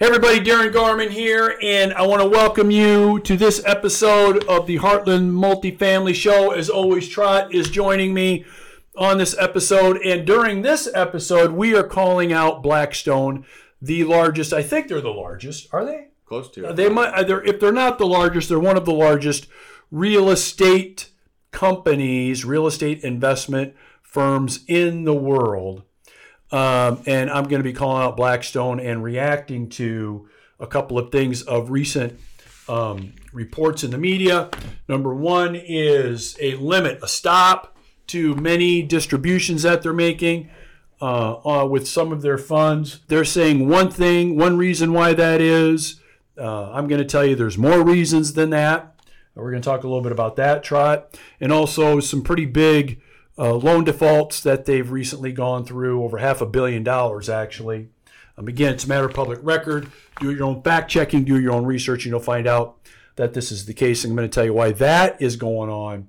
Hey everybody, Darin Garman here, and I want to welcome you to this episode of the Heartland Multifamily Show. As always, Trot is joining me on this episode, and during this episode, we are calling out Blackstone, the largest. I think they're the largest. Are they? Close to it. They might. uh, They're, if they're not the largest, they're one of the largest real estate companies, real estate investment firms in the world. Um, and I'm going to be calling out Blackstone and reacting to a couple of things of recent um, reports in the media. Number one is a limit, a stop to many distributions that they're making uh, uh, with some of their funds. They're saying one thing, one reason why that is. Uh, I'm going to tell you there's more reasons than that. We're going to talk a little bit about that, Trot, and also some pretty big uh, loan defaults that they've recently gone through, over half a billion dollars actually. Um, again, it's a matter of public record. Do your own fact checking, do your own research, and you'll find out that this is the case. And I'm going to tell you why that is going on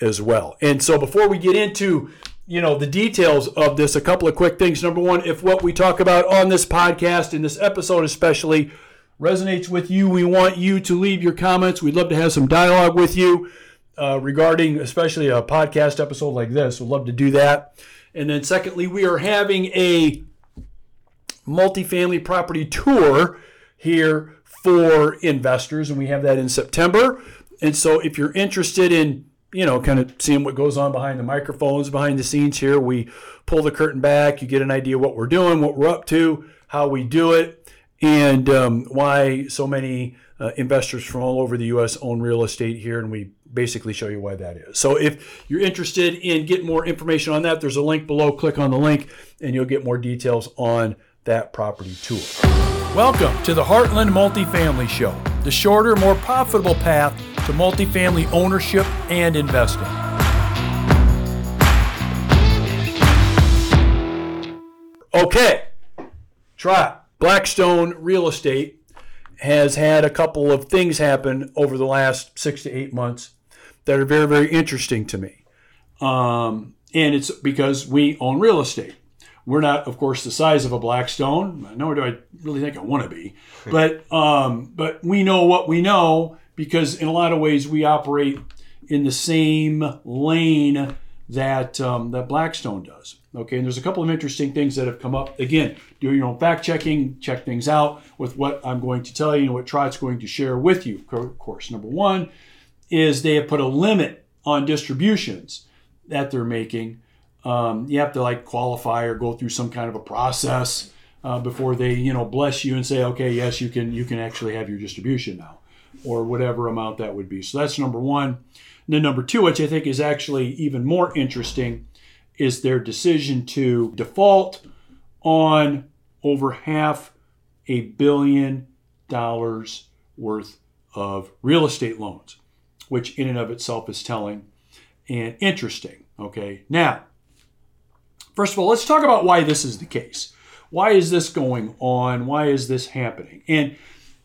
as well. And so before we get into you know the details of this, a couple of quick things. Number one, if what we talk about on this podcast, in this episode especially, resonates with you, we want you to leave your comments. We'd love to have some dialogue with you uh, regarding, especially a podcast episode like this. We'd love to do that. And then, secondly, we are having a multifamily property tour here for investors, and we have that in September. And so, if you're interested in you know, kind of seeing what goes on behind the microphones, behind the scenes here. We pull the curtain back. You get an idea what we're doing, what we're up to, how we do it, and um, why so many uh, investors from all over the U.S. own real estate here. And we basically show you why that is. So if you're interested in getting more information on that, there's a link below. Click on the link, and you'll get more details on that property tour. Welcome to the Heartland Multifamily Show, the shorter, more profitable path to multifamily ownership and investing. Okay, Trot Blackstone Real Estate has had a couple of things happen over the last six to eight months that are very, very interesting to me. Um, and it's because we own real estate. We're not, of course, the size of a Blackstone, nor do I really think I want to be. But um, but we know what we know because in a lot of ways we operate in the same lane that um, that Blackstone does. Okay, and there's a couple of interesting things that have come up. Again, do your own fact checking, check things out with what I'm going to tell you and what Trot's going to share with you. Of course, number one is they have put a limit on distributions that they're making. Um, you have to like qualify or go through some kind of a process uh, before they, you know, bless you and say, okay, yes, you can you can actually have your distribution now, or whatever amount that would be. So that's number one. And then number two, which I think is actually even more interesting, is their decision to default on over half a billion dollars worth of real estate loans, which in and of itself is telling and interesting. Okay, now, first of all, let's talk about why this is the case. Why is this going on? Why is this happening? And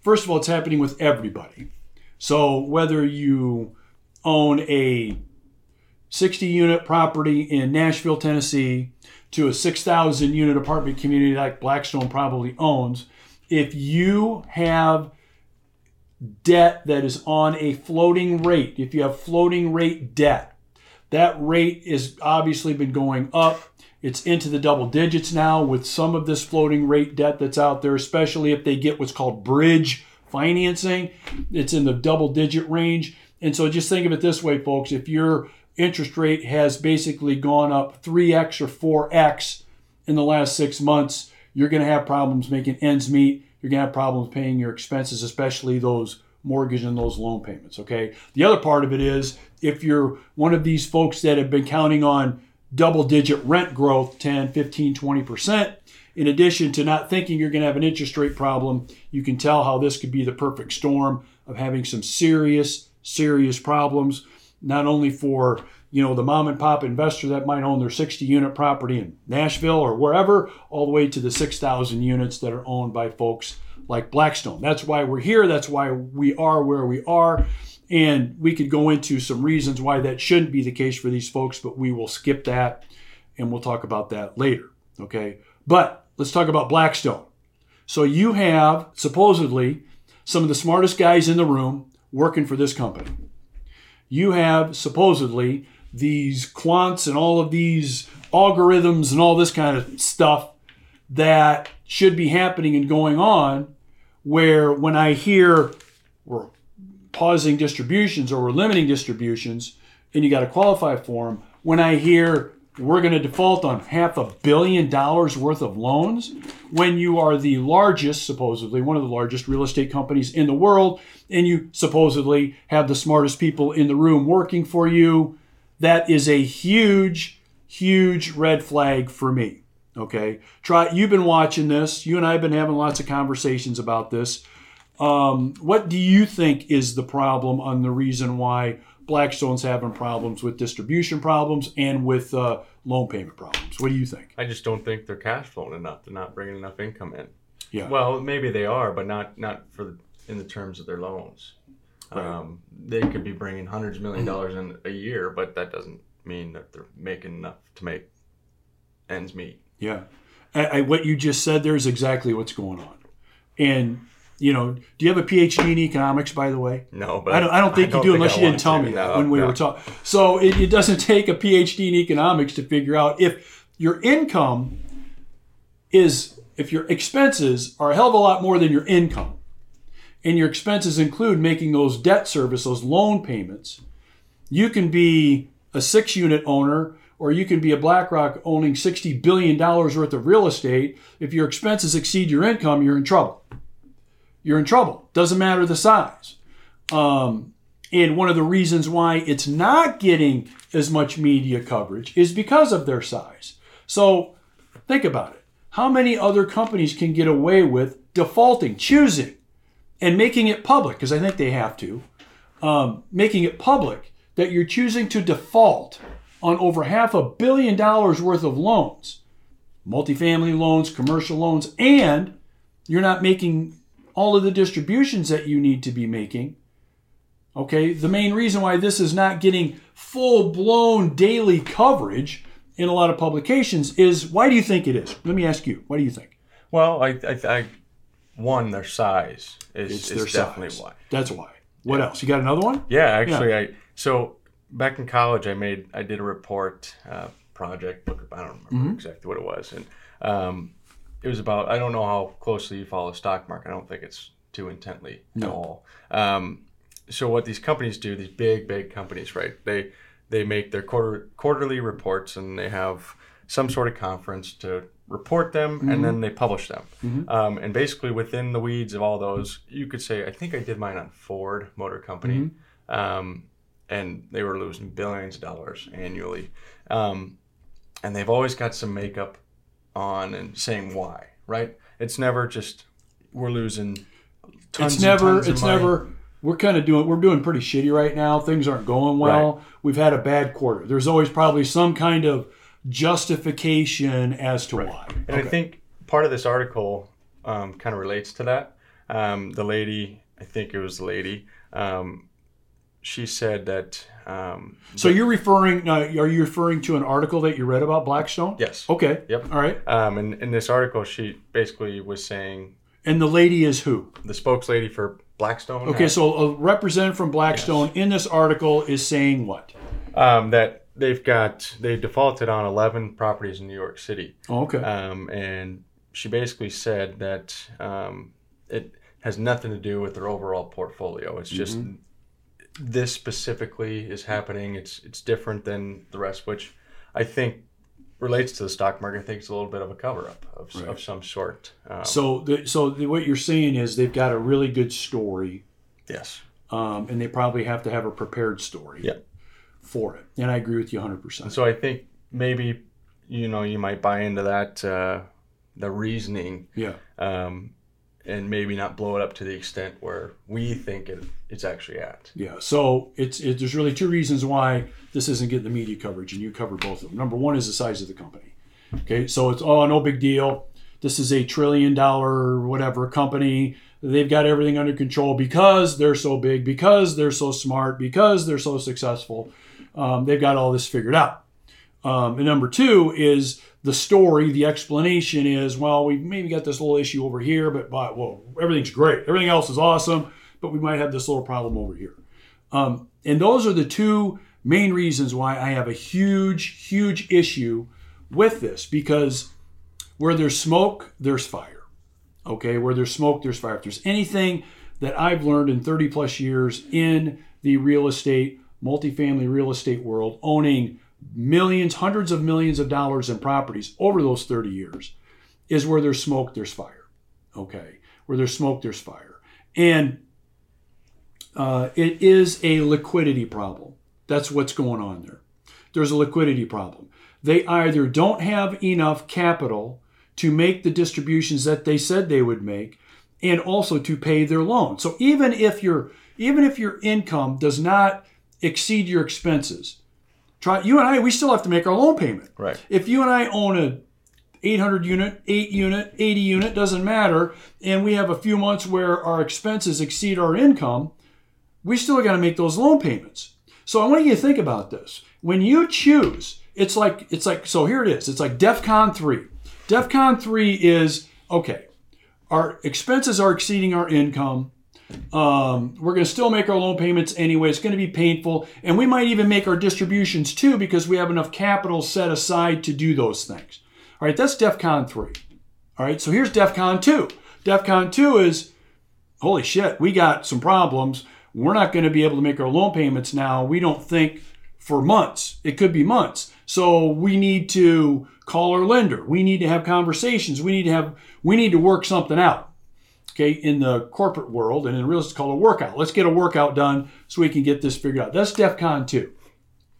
first of all, it's happening with everybody. So whether you own a 60 unit property in Nashville, Tennessee, to a 6,000 unit apartment community like Blackstone probably owns, if you have debt that is on a floating rate, if you have floating rate debt, that rate has obviously been going up. It's into the double digits now with some of this floating rate debt that's out there, especially if they get what's called bridge financing. It's in the double digit range. And so just think of it this way, folks. If your interest rate has basically gone up 3x or 4x in the last six months, you're going to have problems making ends meet. You're going to have problems paying your expenses, especially those mortgage and those loan payments. Okay. The other part of it is if you're one of these folks that have been counting on double digit rent growth 10, 15, 20%, in addition to not thinking you're going to have an interest rate problem, you can tell how this could be the perfect storm of having some serious, serious problems, not only for you know the mom and pop investor that might own their 60 unit property in Nashville or wherever, all the way to the 6,000 units that are owned by folks like Blackstone. That's why we're here. That's why we are where we are. And we could go into some reasons why that shouldn't be the case for these folks, but we will skip that and we'll talk about that later. Okay. But let's talk about Blackstone. So you have supposedly some of the smartest guys in the room working for this company. You have supposedly these quants and all of these algorithms and all this kind of stuff that should be happening and going on where when I hear we're pausing distributions or we're limiting distributions and you got to qualify for them, when I hear we're going to default on half a billion dollars worth of loans when you are the largest, supposedly, one of the largest real estate companies in the world, and you supposedly have the smartest people in the room working for you. That is a huge, huge red flag for me. Okay. Trot, you've been watching this. You and I have been having lots of conversations about this. Um, what do you think is the problem on the reason why Blackstone's having problems with distribution problems and with uh, loan payment problems. What do you think? I just don't think they're cash flowing enough. They're not bringing enough income in. Yeah. Well, maybe they are, but not not for the, in the terms of their loans. Right. Um, they could be bringing hundreds of million dollars in a year, but that doesn't mean that they're making enough to make ends meet. Yeah. I, I, what you just said there is exactly what's going on. And you know, do you have a PhD in economics, by the way? No, but I don't, I don't think I don't you do unless you didn't tell to. me that no, when we no. were talking. So it, it doesn't take a PhD in economics to figure out if your income is, if your expenses are a hell of a lot more than your income, and your expenses include making those debt service, those loan payments, you can be a six unit owner or you can be a BlackRock owning $60 billion worth of real estate. If your expenses exceed your income, you're in trouble you're in trouble. Doesn't matter the size. Um, and one of the reasons why it's not getting as much media coverage is because of their size. So think about it. How many other companies can get away with defaulting, choosing, and making it public? Because I think they have to. Um, making it public that you're choosing to default on over half a billion dollars worth of loans, multifamily loans, commercial loans, and you're not making all of the distributions that you need to be making. Okay, the main reason why this is not getting full blown daily coverage in a lot of publications is why do you think it is? Let me ask you, what do you think? Well, I, I, I one, their size is, it's is their definitely size. why. That's why. What yeah. else? You got another one? Yeah, actually, yeah. I so back in college, I made I did a report uh, project. I don't remember mm-hmm. exactly what it was, and um, it was about I don't know how closely you follow stock market. I don't think it's too intently no. at all. Um, so what these companies do, these big big companies, right? They they make their quarter quarterly reports and they have some sort of conference to report them mm-hmm. and then they publish them. Mm-hmm. Um, and basically within the weeds of all those, you could say I think I did mine on Ford Motor Company. Mm-hmm. Um, and they were losing billions of dollars annually. Um, and they've always got some makeup on and saying why, right? It's never just we're losing tons. It's never. Tons it's never. We're kind of doing. We're doing pretty shitty right now. Things aren't going well. Right. We've had a bad quarter. There's always probably some kind of justification as to right. why. And okay. I think part of this article um, kind of relates to that. Um, the lady, I think it was the lady, um, she said that. Um, so you're referring? Uh, are you referring to an article that you read about Blackstone? Yes. Okay. Yep. All right. Um, and in this article, she basically was saying. And the lady is who? The spokeslady for Blackstone. Okay, so a representative from Blackstone yes. in this article is saying what? Um, that they've got they defaulted on 11 properties in New York City. Oh, okay. Um, and she basically said that um, it has nothing to do with their overall portfolio. It's just mm-hmm this specifically is happening. It's it's different than the rest, which I think relates to the stock market. I think it's a little bit of a cover up of, right. of some sort. Um, so, the, so the, what you're saying is they've got a really good story. Yes. Um, and they probably have to have a prepared story. Yeah. For it, and I agree with you 100. percent So I think maybe you know you might buy into that uh, the reasoning. Yeah. Um, and maybe not blow it up to the extent where we think it, it's actually at. Yeah. So it's it, there's really two reasons why this isn't getting the media coverage, and you cover both of them. Number one is the size of the company. Okay. So it's oh no big deal. This is a trillion dollar whatever company. They've got everything under control because they're so big, because they're so smart, because they're so successful. Um, they've got all this figured out. Um, and number two is the story. The explanation is, well, we maybe got this little issue over here, but, but well, everything's great. Everything else is awesome, but we might have this little problem over here. Um, and those are the two main reasons why I have a huge, huge issue with this because where there's smoke, there's fire. Okay, where there's smoke, there's fire. If there's anything that I've learned in 30 plus years in the real estate, multifamily real estate world, owning millions, hundreds of millions of dollars in properties over those 30 years, is where there's smoke, there's fire. Okay, where there's smoke, there's fire. And uh, it is a liquidity problem. That's what's going on there. There's a liquidity problem. They either don't have enough capital to make the distributions that they said they would make and also to pay their loan. So even if your even if your income does not exceed your expenses, Trot you and I we still have to make our loan payment. Right. If you and I own a 800 unit, 8 unit, 80 unit, doesn't matter, and we have a few months where our expenses exceed our income, we still got to make those loan payments. So I want you to think about this. When you choose, it's like it's like so here it is. It's like DEFCON 3. DEFCON 3 is okay. Our expenses are exceeding our income. Um, we're going to still make our loan payments anyway. It's going to be painful. And we might even make our distributions too because we have enough capital set aside to do those things. All right, that's DEFCON 3. All right, so here's DEFCON 2. DEFCON 2 is holy shit, we got some problems. We're not going to be able to make our loan payments now. We don't think for months. It could be months. So we need to call our lender. We need to have conversations. We need to have we need to work something out. Okay, in the corporate world and in real estate, it's called a workout. Let's get a workout done so we can get this figured out. That's DEFCON 2.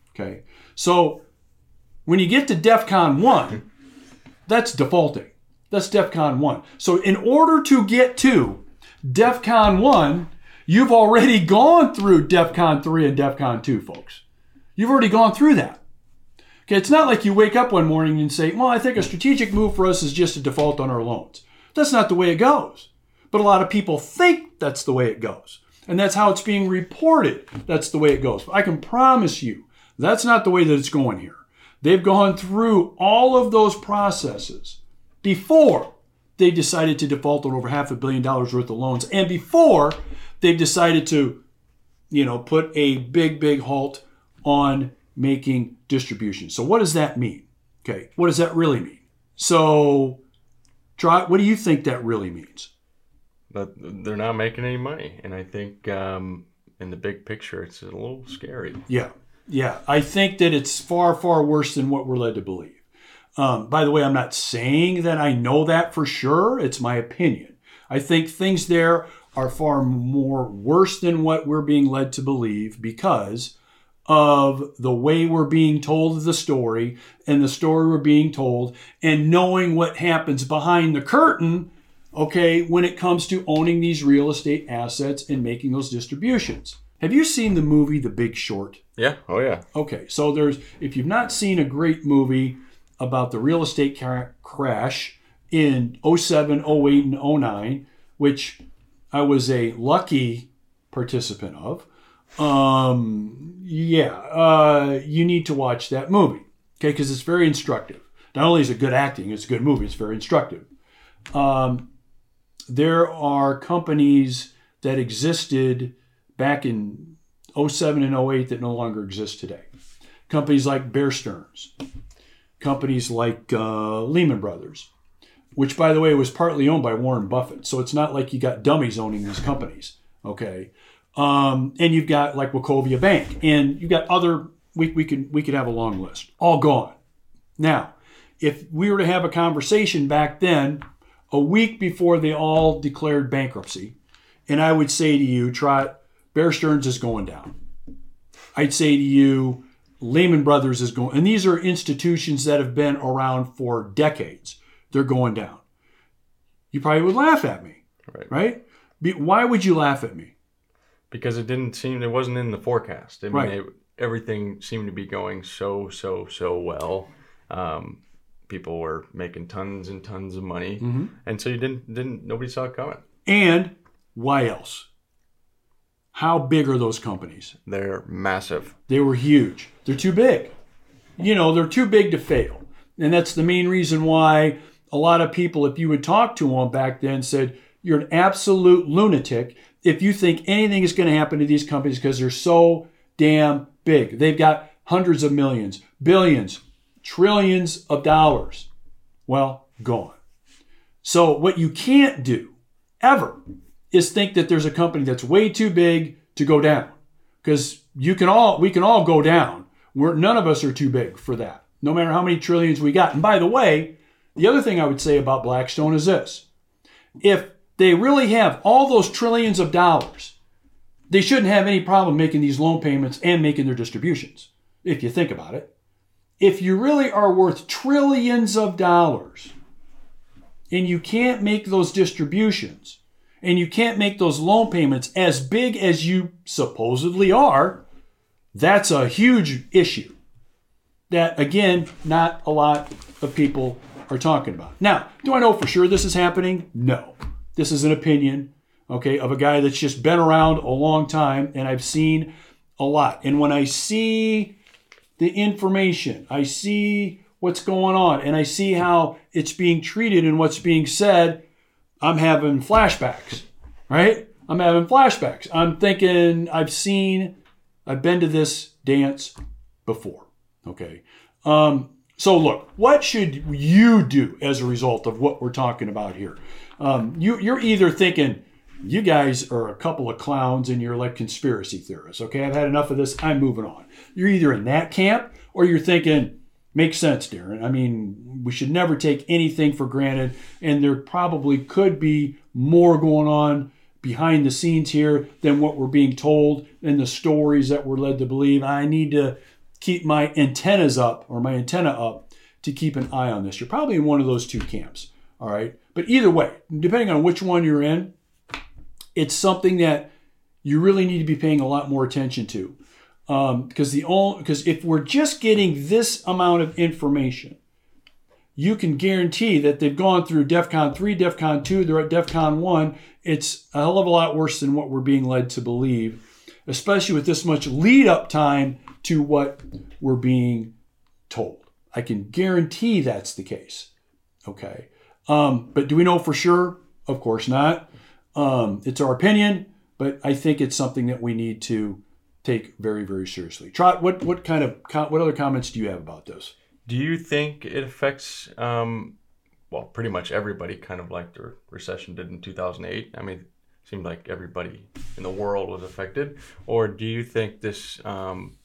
Okay, so when you get to DEFCON 1, that's defaulting. That's DEFCON 1. So in order to get to DEFCON 1, you've already gone through DEFCON 3 and DEFCON 2, folks. You've already gone through that. Okay, it's not like you wake up one morning and say, well, I think a strategic move for us is just to default on our loans. That's not the way it goes. But a lot of people think that's the way it goes. And that's how it's being reported. That's the way it goes. I can promise you that's not the way that it's going here. They've gone through all of those processes before they decided to default on over half a billion dollars worth of loans and before they've decided to, you know, put a big, big halt on making distributions. So what does that mean? Okay, what does that really mean? So, Trot. What do you think that really means? But they're not making any money, and I think um, in the big picture, it's a little scary. Yeah, yeah. I think that it's far, far worse than what we're led to believe. Um, by the way, I'm not saying that I know that for sure. It's my opinion. I think things there are far more worse than what we're being led to believe because of the way we're being told the story and the story we're being told and knowing what happens behind the curtain okay when it comes to owning these real estate assets and making those distributions have you seen the movie the big short Yeah. Oh yeah. okay so there's if you've not seen a great movie about the real estate ca- crash in 07 08 and 09 which i was a lucky participant of um, yeah, uh, you need to watch that movie, okay? Because it's very instructive. Not only is it good acting, it's a good movie. It's very instructive. Um, there are companies that existed back in 07 and 08 that no longer exist today. Companies like Bear Stearns, companies like uh, Lehman Brothers, which, by the way, was partly owned by Warren Buffett. So it's not like you got dummies owning these companies, okay? Um, and you've got like Wachovia Bank, and you've got other. We, we could we could have a long list, all gone. Now, if we were to have a conversation back then, a week before they all declared bankruptcy, and I would say to you, Trot Bear Stearns is going down. I'd say to you, Lehman Brothers is going, and these are institutions that have been around for decades. They're going down. You probably would laugh at me, Right. right? Be- Why would you laugh at me? Because it didn't seem it wasn't in the forecast. I mean, Right. it, everything seemed to be going so so so well. Um, people were making tons and tons of money, Mm-hmm. and so you didn't didn't nobody saw it coming. And why else? How big are those companies? They're massive. They were huge. They're too big. you know, they're too big to fail. And that's the main reason why a lot of people, if you would talk to them back then, said, You're an absolute lunatic if you think anything is going to happen to these companies because they're so damn big. They've got hundreds of millions, billions, trillions of dollars. Well, gone. So, what you can't do ever is think that there's a company that's way too big to go down because you can all we can all go down. We're, none of us are too big for that, no matter how many trillions we got. And by the way, the other thing I would say about Blackstone is this: if they really have all those trillions of dollars, they shouldn't have any problem making these loan payments and making their distributions. If you think about it, if you really are worth trillions of dollars and you can't make those distributions and you can't make those loan payments as big as you supposedly are, that's a huge issue that, again, not a lot of people are talking about. Now, do I know for sure this is happening? No. This is an opinion, okay, of a guy that's just been around a long time and I've seen a lot. And when I see the information, I see what's going on, and I see how it's being treated and what's being said, I'm having flashbacks, right? I'm having flashbacks. I'm thinking I've seen, I've been to this dance before, okay? Um, so, look, what should you do as a result of what we're talking about here? Um, you, you're either thinking, you guys are a couple of clowns and you're like conspiracy theorists. Okay, I've had enough of this. I'm moving on. You're either in that camp or you're thinking, makes sense, Darin. I mean, we should never take anything for granted, and there probably could be more going on behind the scenes here than what we're being told and the stories that we're led to believe. I need to keep my antennas up or my antenna up to keep an eye on this. You're probably in one of those two camps. All right. But either way, depending on which one you're in, it's something that you really need to be paying a lot more attention to. Um, because the only because if we're just getting this amount of information, you can guarantee that they've gone through DEFCON 3, DEFCON 2, they're at DEFCON 1. It's a hell of a lot worse than what we're being led to believe, especially with this much lead up time to what we're being told. I can guarantee that's the case. Okay. Um, but do we know for sure? Of course not. Um, it's our opinion, but I think it's something that we need to take very, very seriously. Trot, what what kind of what other comments do you have about this? Do you think it affects, um, well, pretty much everybody, kind of like the recession did in 2008? I mean, it seemed like everybody in the world was affected. Or do you think this, um,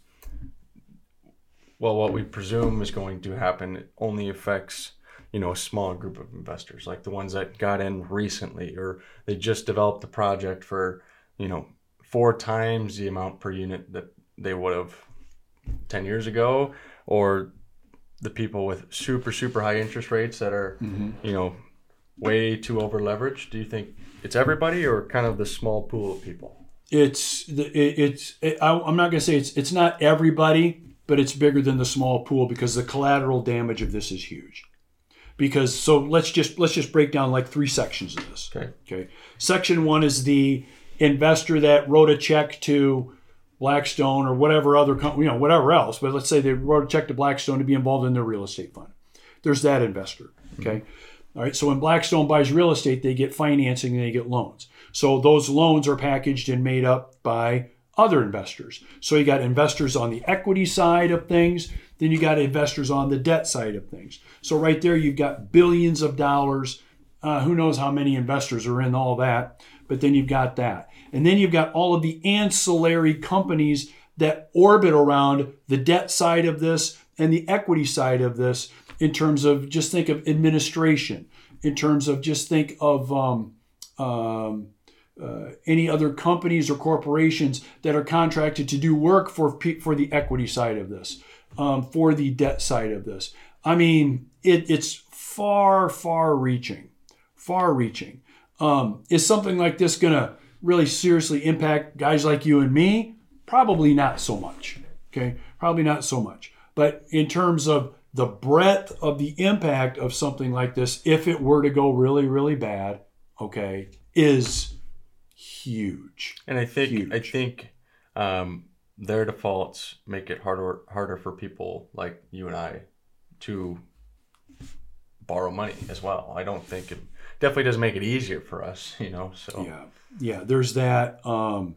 well, what we presume is going to happen only affects you know a small group of investors like the ones that got in recently or they just developed the project for you know four times the amount per unit that they would have 10 years ago or the people with super super high interest rates that are mm-hmm. you know way too over leveraged do you think it's everybody or kind of the small pool of people? It's the it's it, I, i'm not going to say it's it's not everybody but it's bigger than the small pool because the collateral damage of this is huge because so let's just let's just break down like three sections of this. Okay. Okay. Section one is the investor that wrote a check to Blackstone or whatever other company, you know, whatever else. But let's say they wrote a check to Blackstone to be involved in their real estate fund. There's that investor. Okay. Mm-hmm. All right. So when Blackstone buys real estate, they get financing and they get loans. So those loans are packaged and made up by other investors. So you got investors on the equity side of things, then you got investors on the debt side of things. So right there, you've got billions of dollars. Uh, who knows how many investors are in all that? But then you've got that. And then you've got all of the ancillary companies that orbit around the debt side of this and the equity side of this in terms of just think of administration, in terms of just think of um, um, uh, any other companies or corporations that are contracted to do work for for the equity side of this, um, for the debt side of this. I mean, it, it's far, far reaching, far reaching. Um, is something like this going to really seriously impact guys like you and me? Probably not so much. Okay, probably not so much. But in terms of the breadth of the impact of something like this, if it were to go really, really bad, okay, is huge. And I think huge. I think um, their defaults make it harder harder for people like you and I to borrow money as well. I don't think it definitely doesn't make it easier for us, you know. So Yeah, yeah. There's that. Um,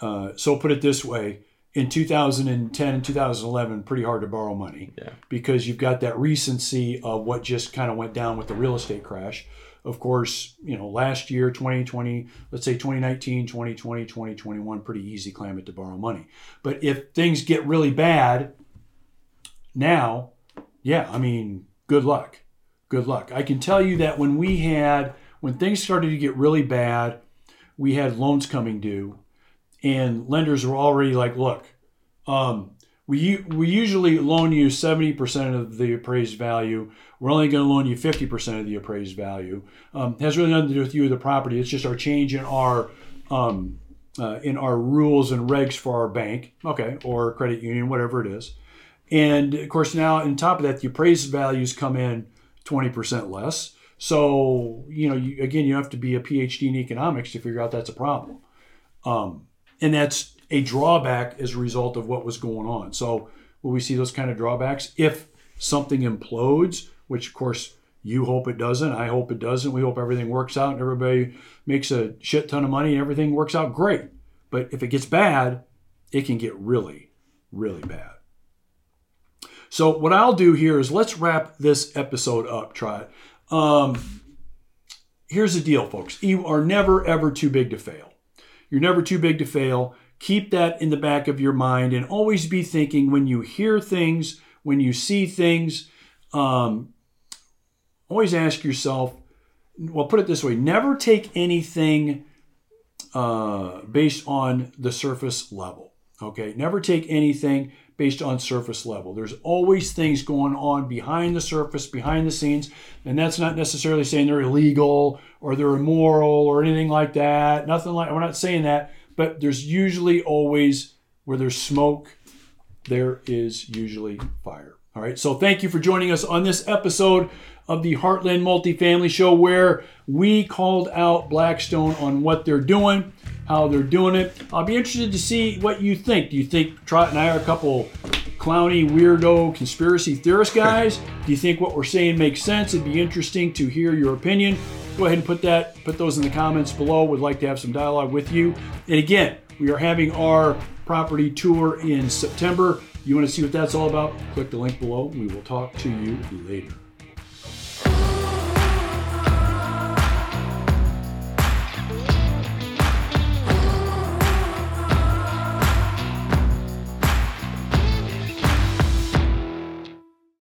uh, so put it this way: in 2010 and 2011, pretty hard to borrow money Yeah. because you've got that recency of what just kind of went down with the real estate crash. Of course, you know, last year, 2020, let's say 2019, 2020, 2021, pretty easy climate to borrow money. But if things get really bad now, yeah, I mean, good luck. Good luck. I can tell you that when we had, when things started to get really bad, we had loans coming due, and lenders were already like, look, um, we, we usually loan you 70% of the appraised value. We're only going to loan you 50% of the appraised value. Um, has really nothing to do with you or the property. It's just our change in our um, uh, in our rules and regs for our bank, okay, or credit union, whatever it is. And of course, now on top of that, the appraised values come in 20% less. So, you know, you, again, you have to be a PhD in economics to figure out that's a problem. Um, and that's a drawback as a result of what was going on. So, will we see those kind of drawbacks? If something implodes, which of course you hope it doesn't, I hope it doesn't. We hope everything works out and everybody makes a shit ton of money and everything works out great. But if it gets bad, it can get really, really bad. So what I'll do here is let's wrap this episode up, Trot. Um, here's the deal, folks. You are never ever too big to fail. You're never too big to fail. Keep that in the back of your mind and always be thinking when you hear things, when you see things, um, always ask yourself, well, put it this way never take anything uh, based on the surface level. Okay, never take anything based on surface level. There's always things going on behind the surface, behind the scenes, and that's not necessarily saying they're illegal or they're immoral or anything like that. Nothing like we're not saying that, but there's usually always where there's smoke, there is usually fire. All right, so thank you for joining us on this episode of the Heartland Multifamily Show where we called out Blackstone on what they're doing, how they're doing it. I'll be interested to see what you think. Do you think Trot and I are a couple clowny, weirdo, conspiracy theorist guys? Do you think what we're saying makes sense? It'd be interesting to hear your opinion. Go ahead and put that, put those in the comments below. Would like to have some dialogue with you. And again, we are having our property tour in September. You want to see what that's all about? Click the link below. We will talk to you later.